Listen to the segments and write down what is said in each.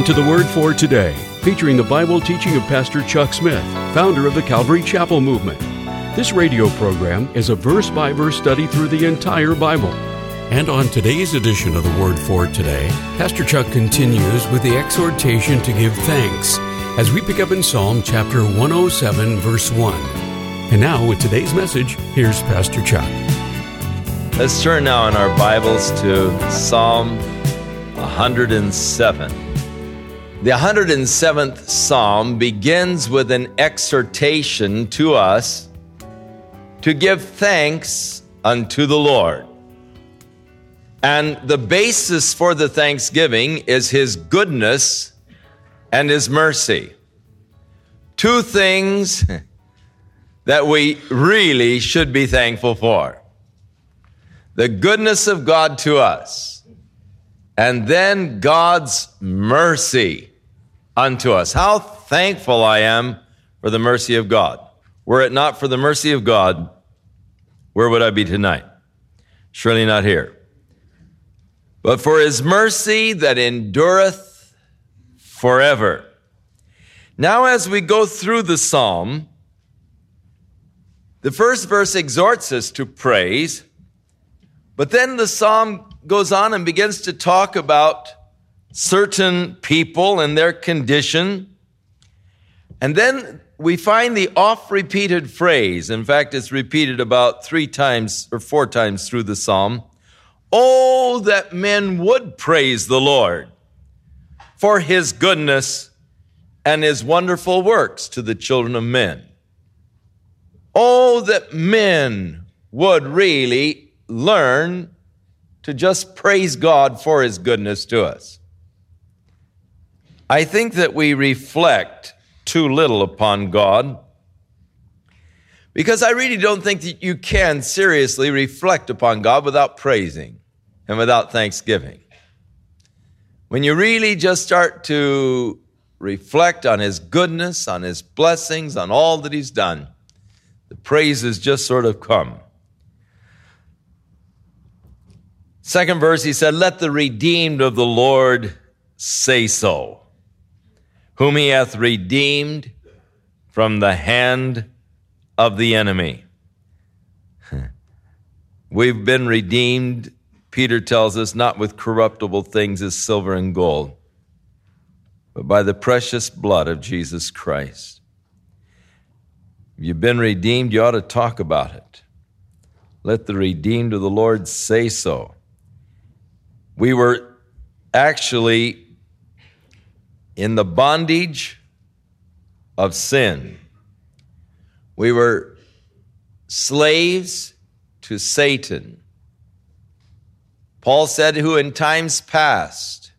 Welcome to the Word for Today, featuring the Bible teaching of Pastor Chuck Smith, founder of the Calvary Chapel Movement. This radio program is a verse by verse study through the entire Bible. And on today's edition of the Word for Today, Pastor Chuck continues with the exhortation to give thanks as we pick up in Psalm chapter 107, verse 1. And now, with today's message, here's Pastor Chuck. Let's turn now in our Bibles to Psalm 107. The 107th Psalm begins with an exhortation to us to give thanks unto the Lord. And the basis for the thanksgiving is His goodness and His mercy. Two things that we really should be thankful for the goodness of God to us, and then God's mercy unto us. How thankful I am for the mercy of God. Were it not for the mercy of God, where would I be tonight? Surely not here. But for his mercy that endureth forever. Now, as we go through the psalm, the first verse exhorts us to praise, but then the psalm goes on and begins to talk about certain people and their condition. And then we find the oft repeated phrase. In fact, it's repeated about three times or four times through the psalm. Oh, that men would praise the Lord for his goodness and his wonderful works to the children of men. Oh, that men would really learn to just praise God for his goodness to us. I think that we reflect too little upon God because I really don't think that you can seriously reflect upon God without praising and without thanksgiving. When you really just start to reflect on His goodness, on His blessings, on all that He's done, the praises just sort of come. Second verse, he said, Let the redeemed of the Lord say so whom he hath redeemed from the hand of the enemy. We've been redeemed, Peter tells us, not with corruptible things as silver and gold, but by the precious blood of Jesus Christ. If you've been redeemed, you ought to talk about it. Let the redeemed of the Lord say so. We were actually in the bondage of sin. We were slaves to Satan. Paul said, who in times past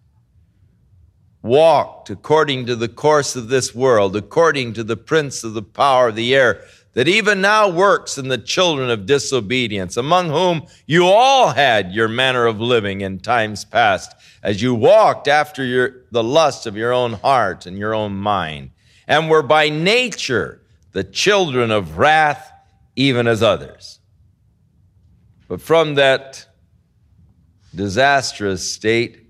walked according to the course of this world, according to the prince of the power of the air, that even now works in the children of disobedience, among whom you all had your manner of living in times past, as you walked after your, the lust of your own heart and your own mind, and were by nature the children of wrath, even as others. But from that disastrous state,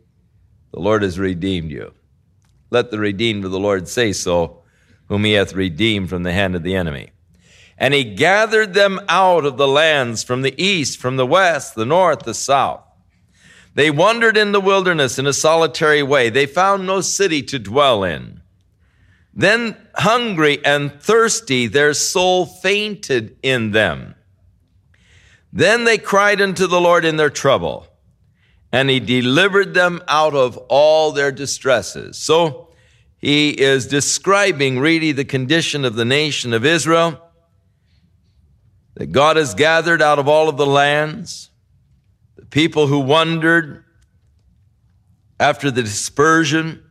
the Lord has redeemed you. Let the redeemed of the Lord say so, whom he hath redeemed from the hand of the enemy. And he gathered them out of the lands from the east, from the west, the north, the south. They wandered in the wilderness in a solitary way. They found no city to dwell in. Then, hungry and thirsty, their soul fainted in them. Then they cried unto the Lord in their trouble, and he delivered them out of all their distresses. So, he is describing really the condition of the nation of Israel that God has gathered out of all of the lands, the people who wandered after the dispersion,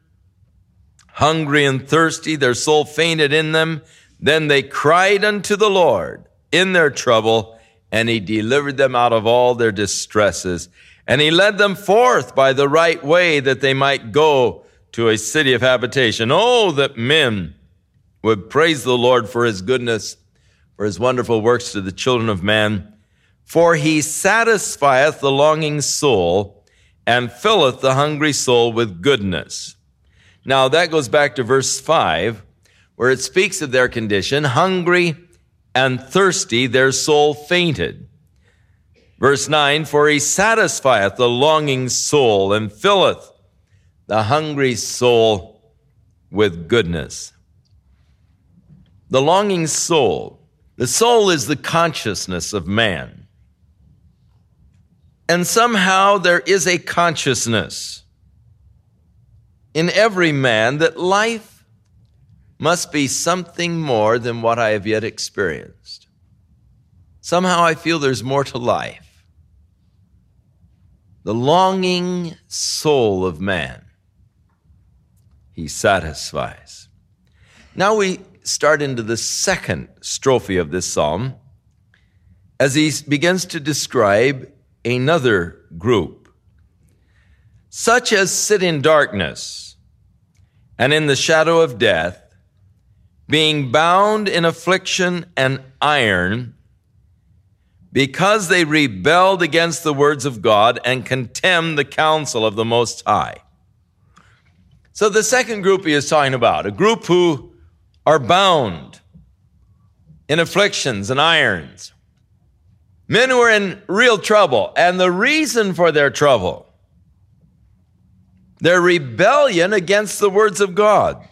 hungry and thirsty, their soul fainted in them. Then they cried unto the Lord in their trouble, and he delivered them out of all their distresses. And he led them forth by the right way that they might go to a city of habitation. Oh, that men would praise the Lord for his goodness for his wonderful works to the children of man. For he satisfieth the longing soul and filleth the hungry soul with goodness. Now, that goes back to verse 5, where it speaks of their condition hungry and thirsty, their soul fainted. Verse 9, for he satisfieth the longing soul and filleth the hungry soul with goodness. The longing soul. The soul is the consciousness of man. And somehow there is a consciousness in every man that life must be something more than what I have yet experienced. Somehow I feel there's more to life. The longing soul of man, he satisfies. Now we start into the second strophe of this psalm as he begins to describe another group, such as sit in darkness and in the shadow of death, being bound in affliction and iron, because they rebelled against the words of God and contemned the counsel of the Most High. So the second group he is talking about, a group who are bound in afflictions and irons. Men who are in real trouble. And the reason for their trouble, their rebellion against the words of God,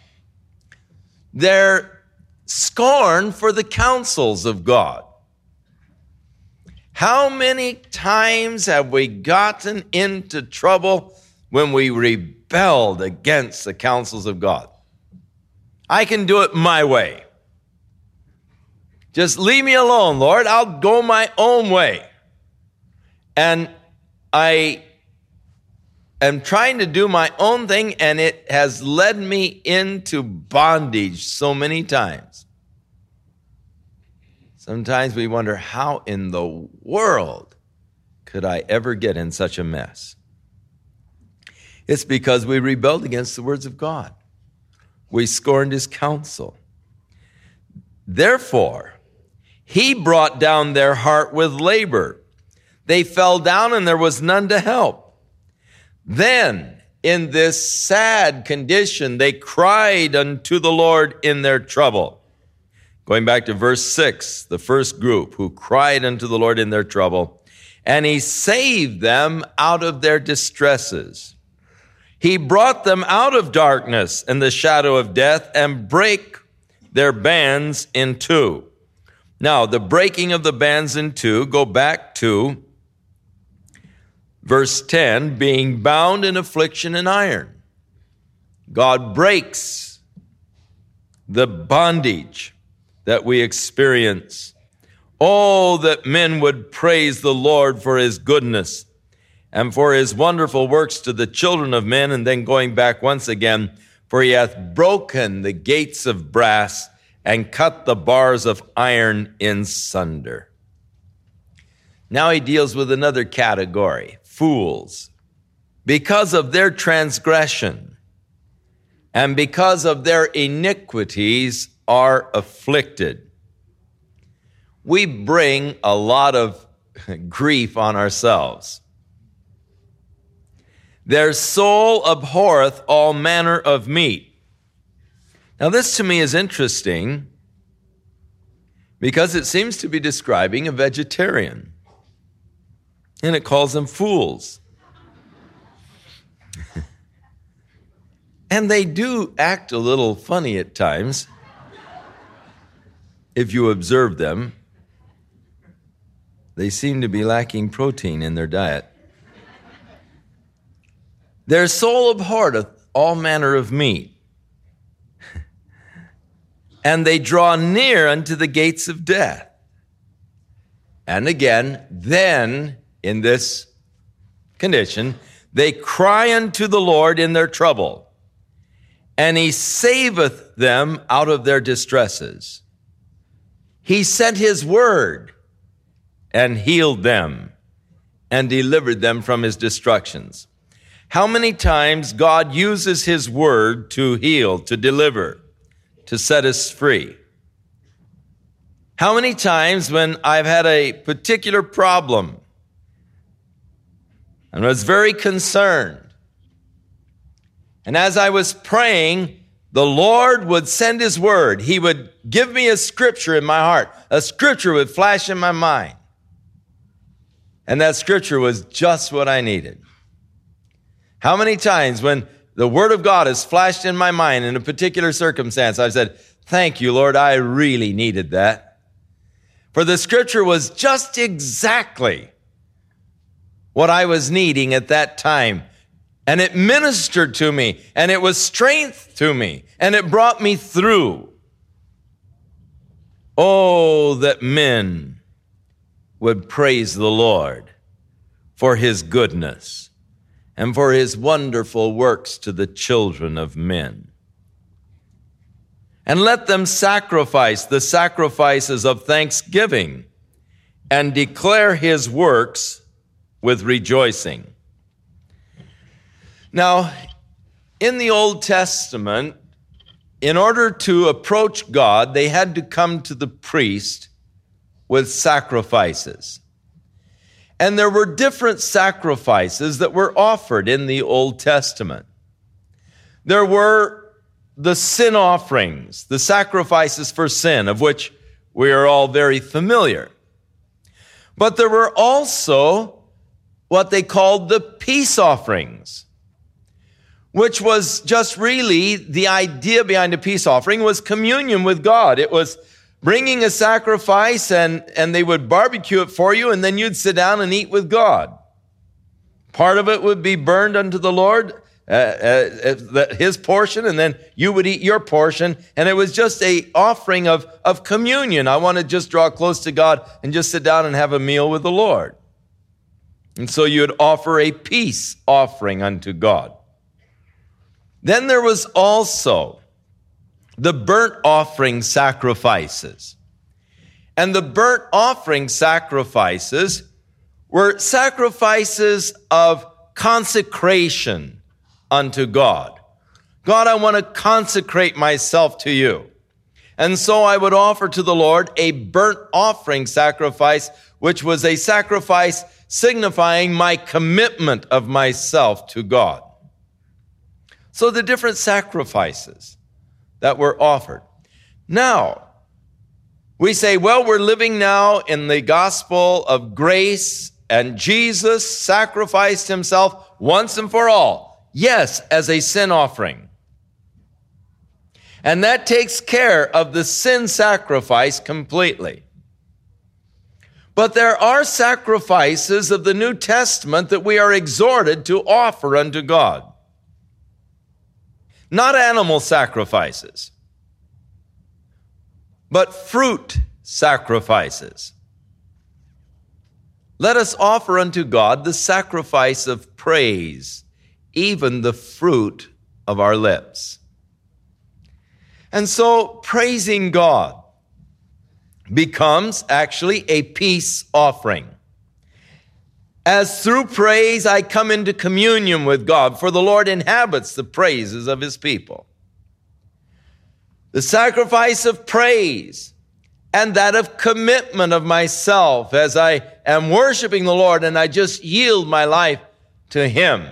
their scorn for the counsels of God. How many times have we gotten into trouble when we rebelled against the counsels of God? I can do it my way. Just leave me alone, Lord. I'll go my own way. And I am trying to do my own thing, and it has led me into bondage so many times. Sometimes we wonder, how in the world could I ever get in such a mess? It's because we rebelled against the words of God. We scorned his counsel. Therefore, he brought down their heart with labor. They fell down and there was none to help. Then, in this sad condition, they cried unto the Lord in their trouble. Going back to verse 6, the first group who cried unto the Lord in their trouble, and he saved them out of their distresses. He brought them out of darkness and the shadow of death and break their bands in two. Now, the breaking of the bands in two, go back to verse 10, being bound in affliction and iron. God breaks the bondage that we experience. Oh, that men would praise the Lord for his goodness and for his wonderful works to the children of men, and then going back once again, for he hath broken the gates of brass and cut the bars of iron in sunder. Now he deals with another category fools. Because of their transgression and because of their iniquities are afflicted. We bring a lot of grief on ourselves. Their soul abhorreth all manner of meat. Now, this to me is interesting because it seems to be describing a vegetarian. And it calls them fools. and they do act a little funny at times if you observe them. They seem to be lacking protein in their diet. Their soul abhorreth all manner of meat. and they draw near unto the gates of death. And again, then in this condition, they cry unto the Lord in their trouble, and he saveth them out of their distresses. He sent his word and healed them and delivered them from his destructions. How many times God uses His word to heal, to deliver, to set us free? How many times when I've had a particular problem and was very concerned, And as I was praying, the Lord would send his word. He would give me a scripture in my heart. A scripture would flash in my mind. And that scripture was just what I needed. How many times when the word of God has flashed in my mind in a particular circumstance, I've said, thank you, Lord. I really needed that. For the scripture was just exactly what I was needing at that time. And it ministered to me and it was strength to me and it brought me through. Oh, that men would praise the Lord for his goodness and for his wonderful works to the children of men. And let them sacrifice the sacrifices of thanksgiving and declare his works with rejoicing. Now, in the Old Testament, in order to approach God, they had to come to the priest with sacrifices. And there were different sacrifices that were offered in the Old Testament. There were the sin offerings, the sacrifices for sin, of which we are all very familiar. But there were also what they called the peace offerings which was just really the idea behind a peace offering was communion with God. It was bringing a sacrifice and, and they would barbecue it for you and then you'd sit down and eat with God. Part of it would be burned unto the Lord, uh, uh, his portion, and then you would eat your portion. And it was just a offering of, of communion. I want to just draw close to God and just sit down and have a meal with the Lord. And so you would offer a peace offering unto God. Then there was also the burnt offering sacrifices. And the burnt offering sacrifices were sacrifices of consecration unto God. God, I want to consecrate myself to you. And so I would offer to the Lord a burnt offering sacrifice, which was a sacrifice signifying my commitment of myself to God. So the different sacrifices that were offered. Now, we say, well, we're living now in the gospel of grace and Jesus sacrificed himself once and for all. Yes, as a sin offering. And that takes care of the sin sacrifice completely. But there are sacrifices of the New Testament that we are exhorted to offer unto God not animal sacrifices, but fruit sacrifices. Let us offer unto God the sacrifice of praise, even the fruit of our lips. And so praising God becomes actually a peace offering as through praise I come into communion with God, for the Lord inhabits the praises of his people. The sacrifice of praise and that of commitment of myself as I am worshiping the Lord and I just yield my life to him.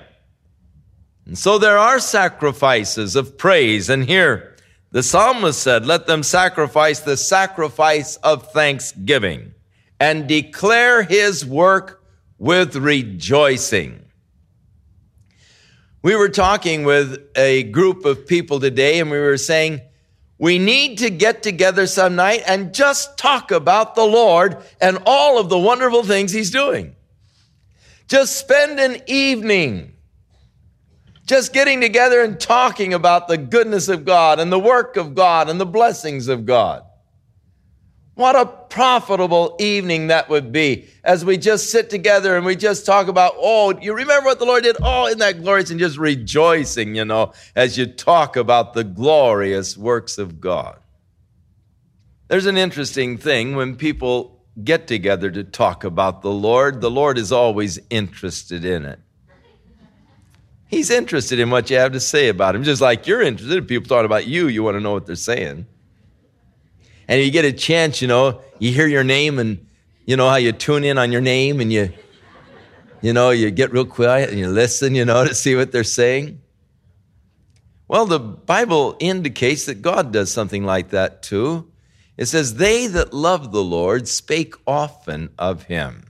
And so there are sacrifices of praise. And here the psalmist said, let them sacrifice the sacrifice of thanksgiving and declare his work with rejoicing. We were talking with a group of people today and we were saying, we need to get together some night and just talk about the Lord and all of the wonderful things He's doing. Just spend an evening just getting together and talking about the goodness of God and the work of God and the blessings of God. What a profitable evening that would be as we just sit together and we just talk about, oh, you remember what the Lord did? Oh, in that glorious and just rejoicing, you know, as you talk about the glorious works of God. There's an interesting thing when people get together to talk about the Lord, the Lord is always interested in it. He's interested in what you have to say about him, just like you're interested in people talking about you, you want to know what they're saying. And you get a chance, you know, you hear your name and you know how you tune in on your name and you, you know, you get real quiet and you listen, you know, to see what they're saying. Well, the Bible indicates that God does something like that too. It says, They that love the Lord spake often of him.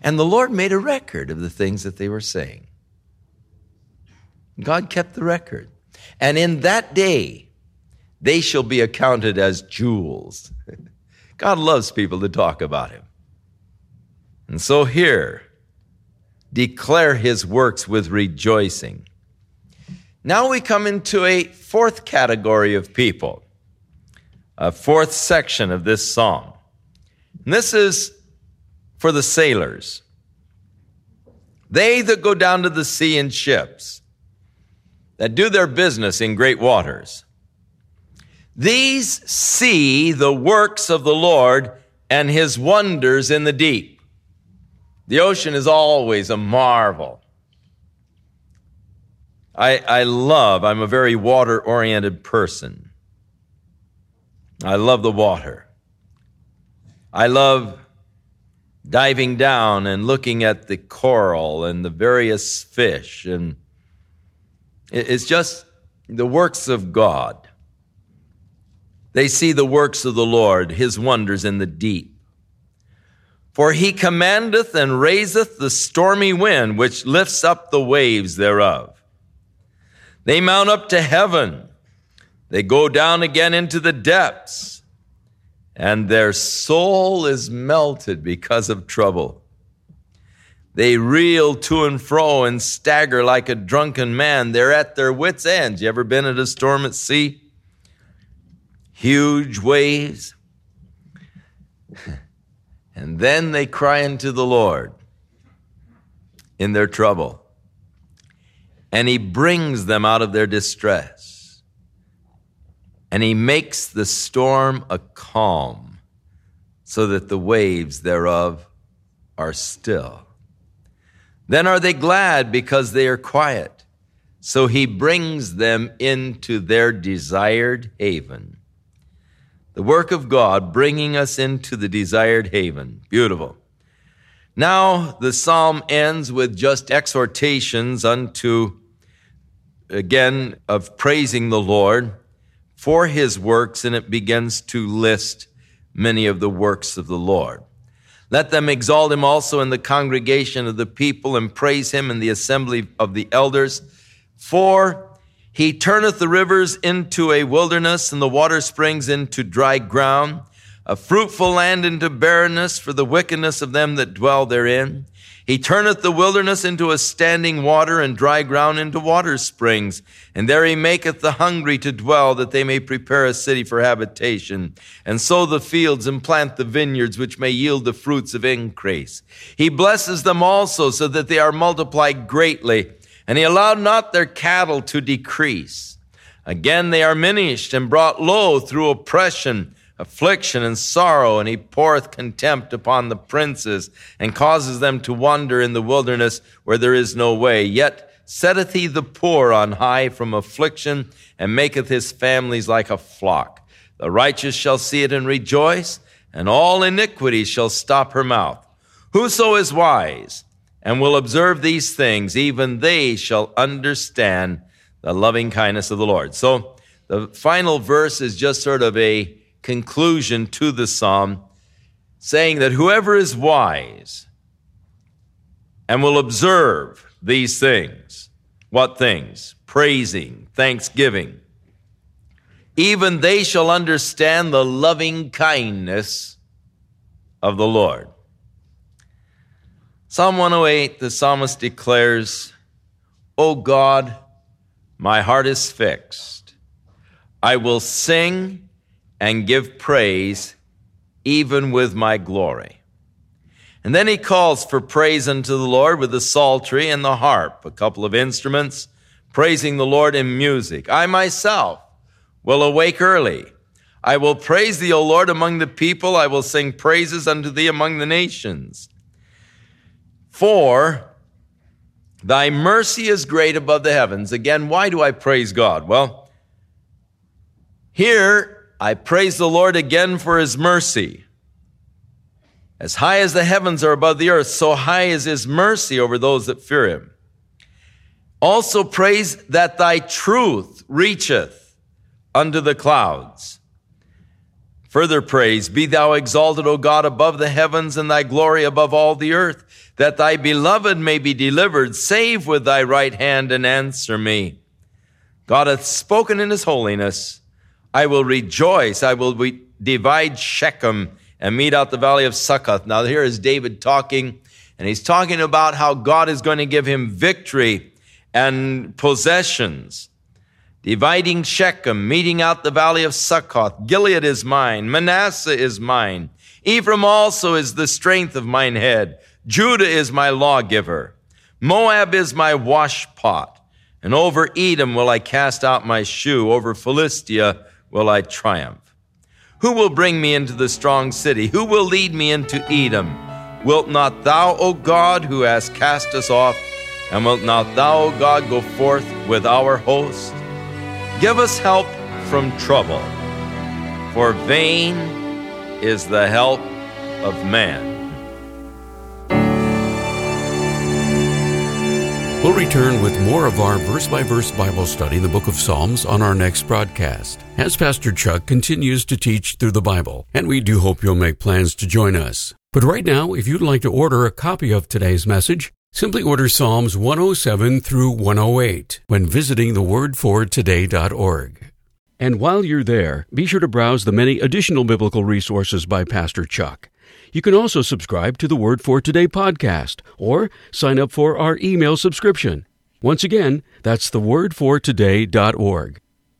And the Lord made a record of the things that they were saying. God kept the record. And in that day, they shall be accounted as jewels. God loves people to talk about him. And so here, declare his works with rejoicing. Now we come into a fourth category of people, a fourth section of this song. And this is for the sailors. They that go down to the sea in ships, that do their business in great waters. These see the works of the Lord and his wonders in the deep. The ocean is always a marvel. I, I love, I'm a very water oriented person. I love the water. I love diving down and looking at the coral and the various fish. And it's just the works of God. They see the works of the Lord, his wonders in the deep. For he commandeth and raiseth the stormy wind, which lifts up the waves thereof. They mount up to heaven. They go down again into the depths and their soul is melted because of trouble. They reel to and fro and stagger like a drunken man. They're at their wits' end. You ever been at a storm at sea? Huge waves. And then they cry unto the Lord in their trouble. And He brings them out of their distress and he makes the storm a calm, so that the waves thereof are still. Then are they glad because they are quiet, so he brings them into their desired haven. The work of God bringing us into the desired haven. Beautiful. Now the psalm ends with just exhortations unto, again, of praising the Lord for his works, and it begins to list many of the works of the Lord. Let them exalt him also in the congregation of the people and praise him in the assembly of the elders. For he turneth the rivers into a wilderness and the water springs into dry ground, a fruitful land into barrenness for the wickedness of them that dwell therein. He turneth the wilderness into a standing water and dry ground into water springs. And there he maketh the hungry to dwell that they may prepare a city for habitation and sow the fields and plant the vineyards which may yield the fruits of increase. He blesses them also so that they are multiplied greatly and he allowed not their cattle to decrease. Again, they are minished and brought low through oppression affliction and sorrow, and he poureth contempt upon the princes, and causes them to wander in the wilderness where there is no way. Yet setteth he the poor on high from affliction, and maketh his families like a flock. The righteous shall see it and rejoice, and all iniquity shall stop her mouth. Whoso is wise and will observe these things, even they shall understand the loving kindness of the Lord. So the final verse is just sort of a conclusion to the psalm, saying that whoever is wise and will observe these things, what things? Praising, thanksgiving, even they shall understand the loving kindness of the Lord. Psalm 108, the psalmist declares, O God, my heart is fixed. I will sing and give praise even with my glory. And then he calls for praise unto the Lord with the psaltery and the harp, a couple of instruments, praising the Lord in music. I myself will awake early. I will praise thee, O Lord, among the people. I will sing praises unto thee among the nations. For thy mercy is great above the heavens. Again, why do I praise God? Well, here I praise the Lord again for his mercy. As high as the heavens are above the earth, so high is his mercy over those that fear him. Also praise that thy truth reacheth unto the clouds. Further praise, be thou exalted, O God, above the heavens and thy glory above all the earth, that thy beloved may be delivered. Save with thy right hand and answer me. God hath spoken in his holiness. I will rejoice. I will divide Shechem and mete out the valley of Succoth. Now here is David talking, and he's talking about how God is going to give him victory and possessions. Dividing Shechem, meting out the valley of Succoth. Gilead is mine. Manasseh is mine. Ephraim also is the strength of mine head. Judah is my lawgiver. Moab is my washpot. And over Edom will I cast out my shoe. Over Philistia will I triumph. Who will bring me into the strong city? Who will lead me into Edom? Wilt not thou, O God, who hast cast us off, and wilt not thou, O God, go forth with our host? Give us help from trouble, for vain is the help of man. We'll return with more of our verse by verse Bible study the book of Psalms on our next broadcast as Pastor Chuck continues to teach through the Bible, and we do hope you'll make plans to join us. But right now, if you'd like to order a copy of today's message, simply order Psalms 107 through 108 when visiting thewordfortoday.org. And while you're there, be sure to browse the many additional biblical resources by Pastor Chuck. You can also subscribe to the Word for Today podcast or sign up for our email subscription. Once again, that's thewordfortoday.org.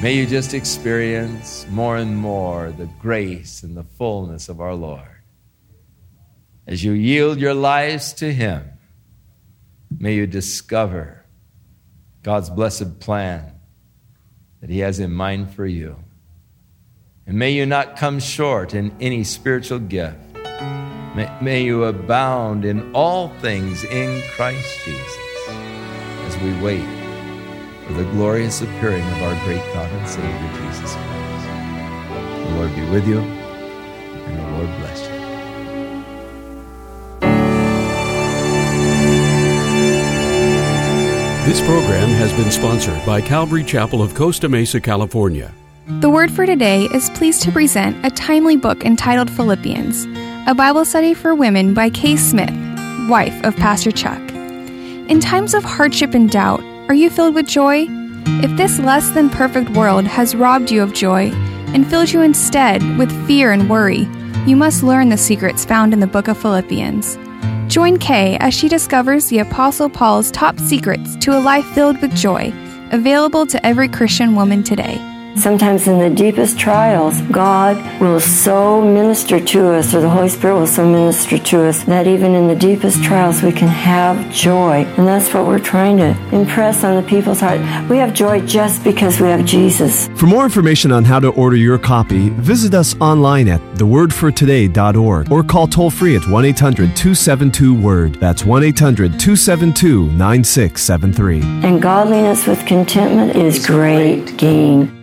May you just experience more and more the grace and the fullness of our Lord. As you yield your lives to Him, may you discover God's blessed plan that He has in mind for you. And may you not come short in any spiritual gift. May, may you abound in all things in Christ Jesus as we wait for the glorious appearing of our great God and Savior, Jesus Christ. The Lord be with you, and the Lord bless you. This program has been sponsored by Calvary Chapel of Costa Mesa, California. The Word for Today is pleased to present a timely book entitled Philippians, a Bible study for women by Kay Smith, wife of Pastor Chuck. In times of hardship and doubt, are you filled with joy? If this less than perfect world has robbed you of joy and filled you instead with fear and worry, you must learn the secrets found in the book of Philippians. Join Kay as she discovers the Apostle Paul's top secrets to a life filled with joy, available to every Christian woman today. Sometimes in the deepest trials, God will so minister to us, or the Holy Spirit will so minister to us, that even in the deepest trials we can have joy. And that's what we're trying to impress on the people's heart. We have joy just because we have Jesus. For more information on how to order your copy, visit us online at thewordfortoday.org or call toll free at 1 800 272 WORD. That's 1 800 272 9673. And godliness with contentment is great gain.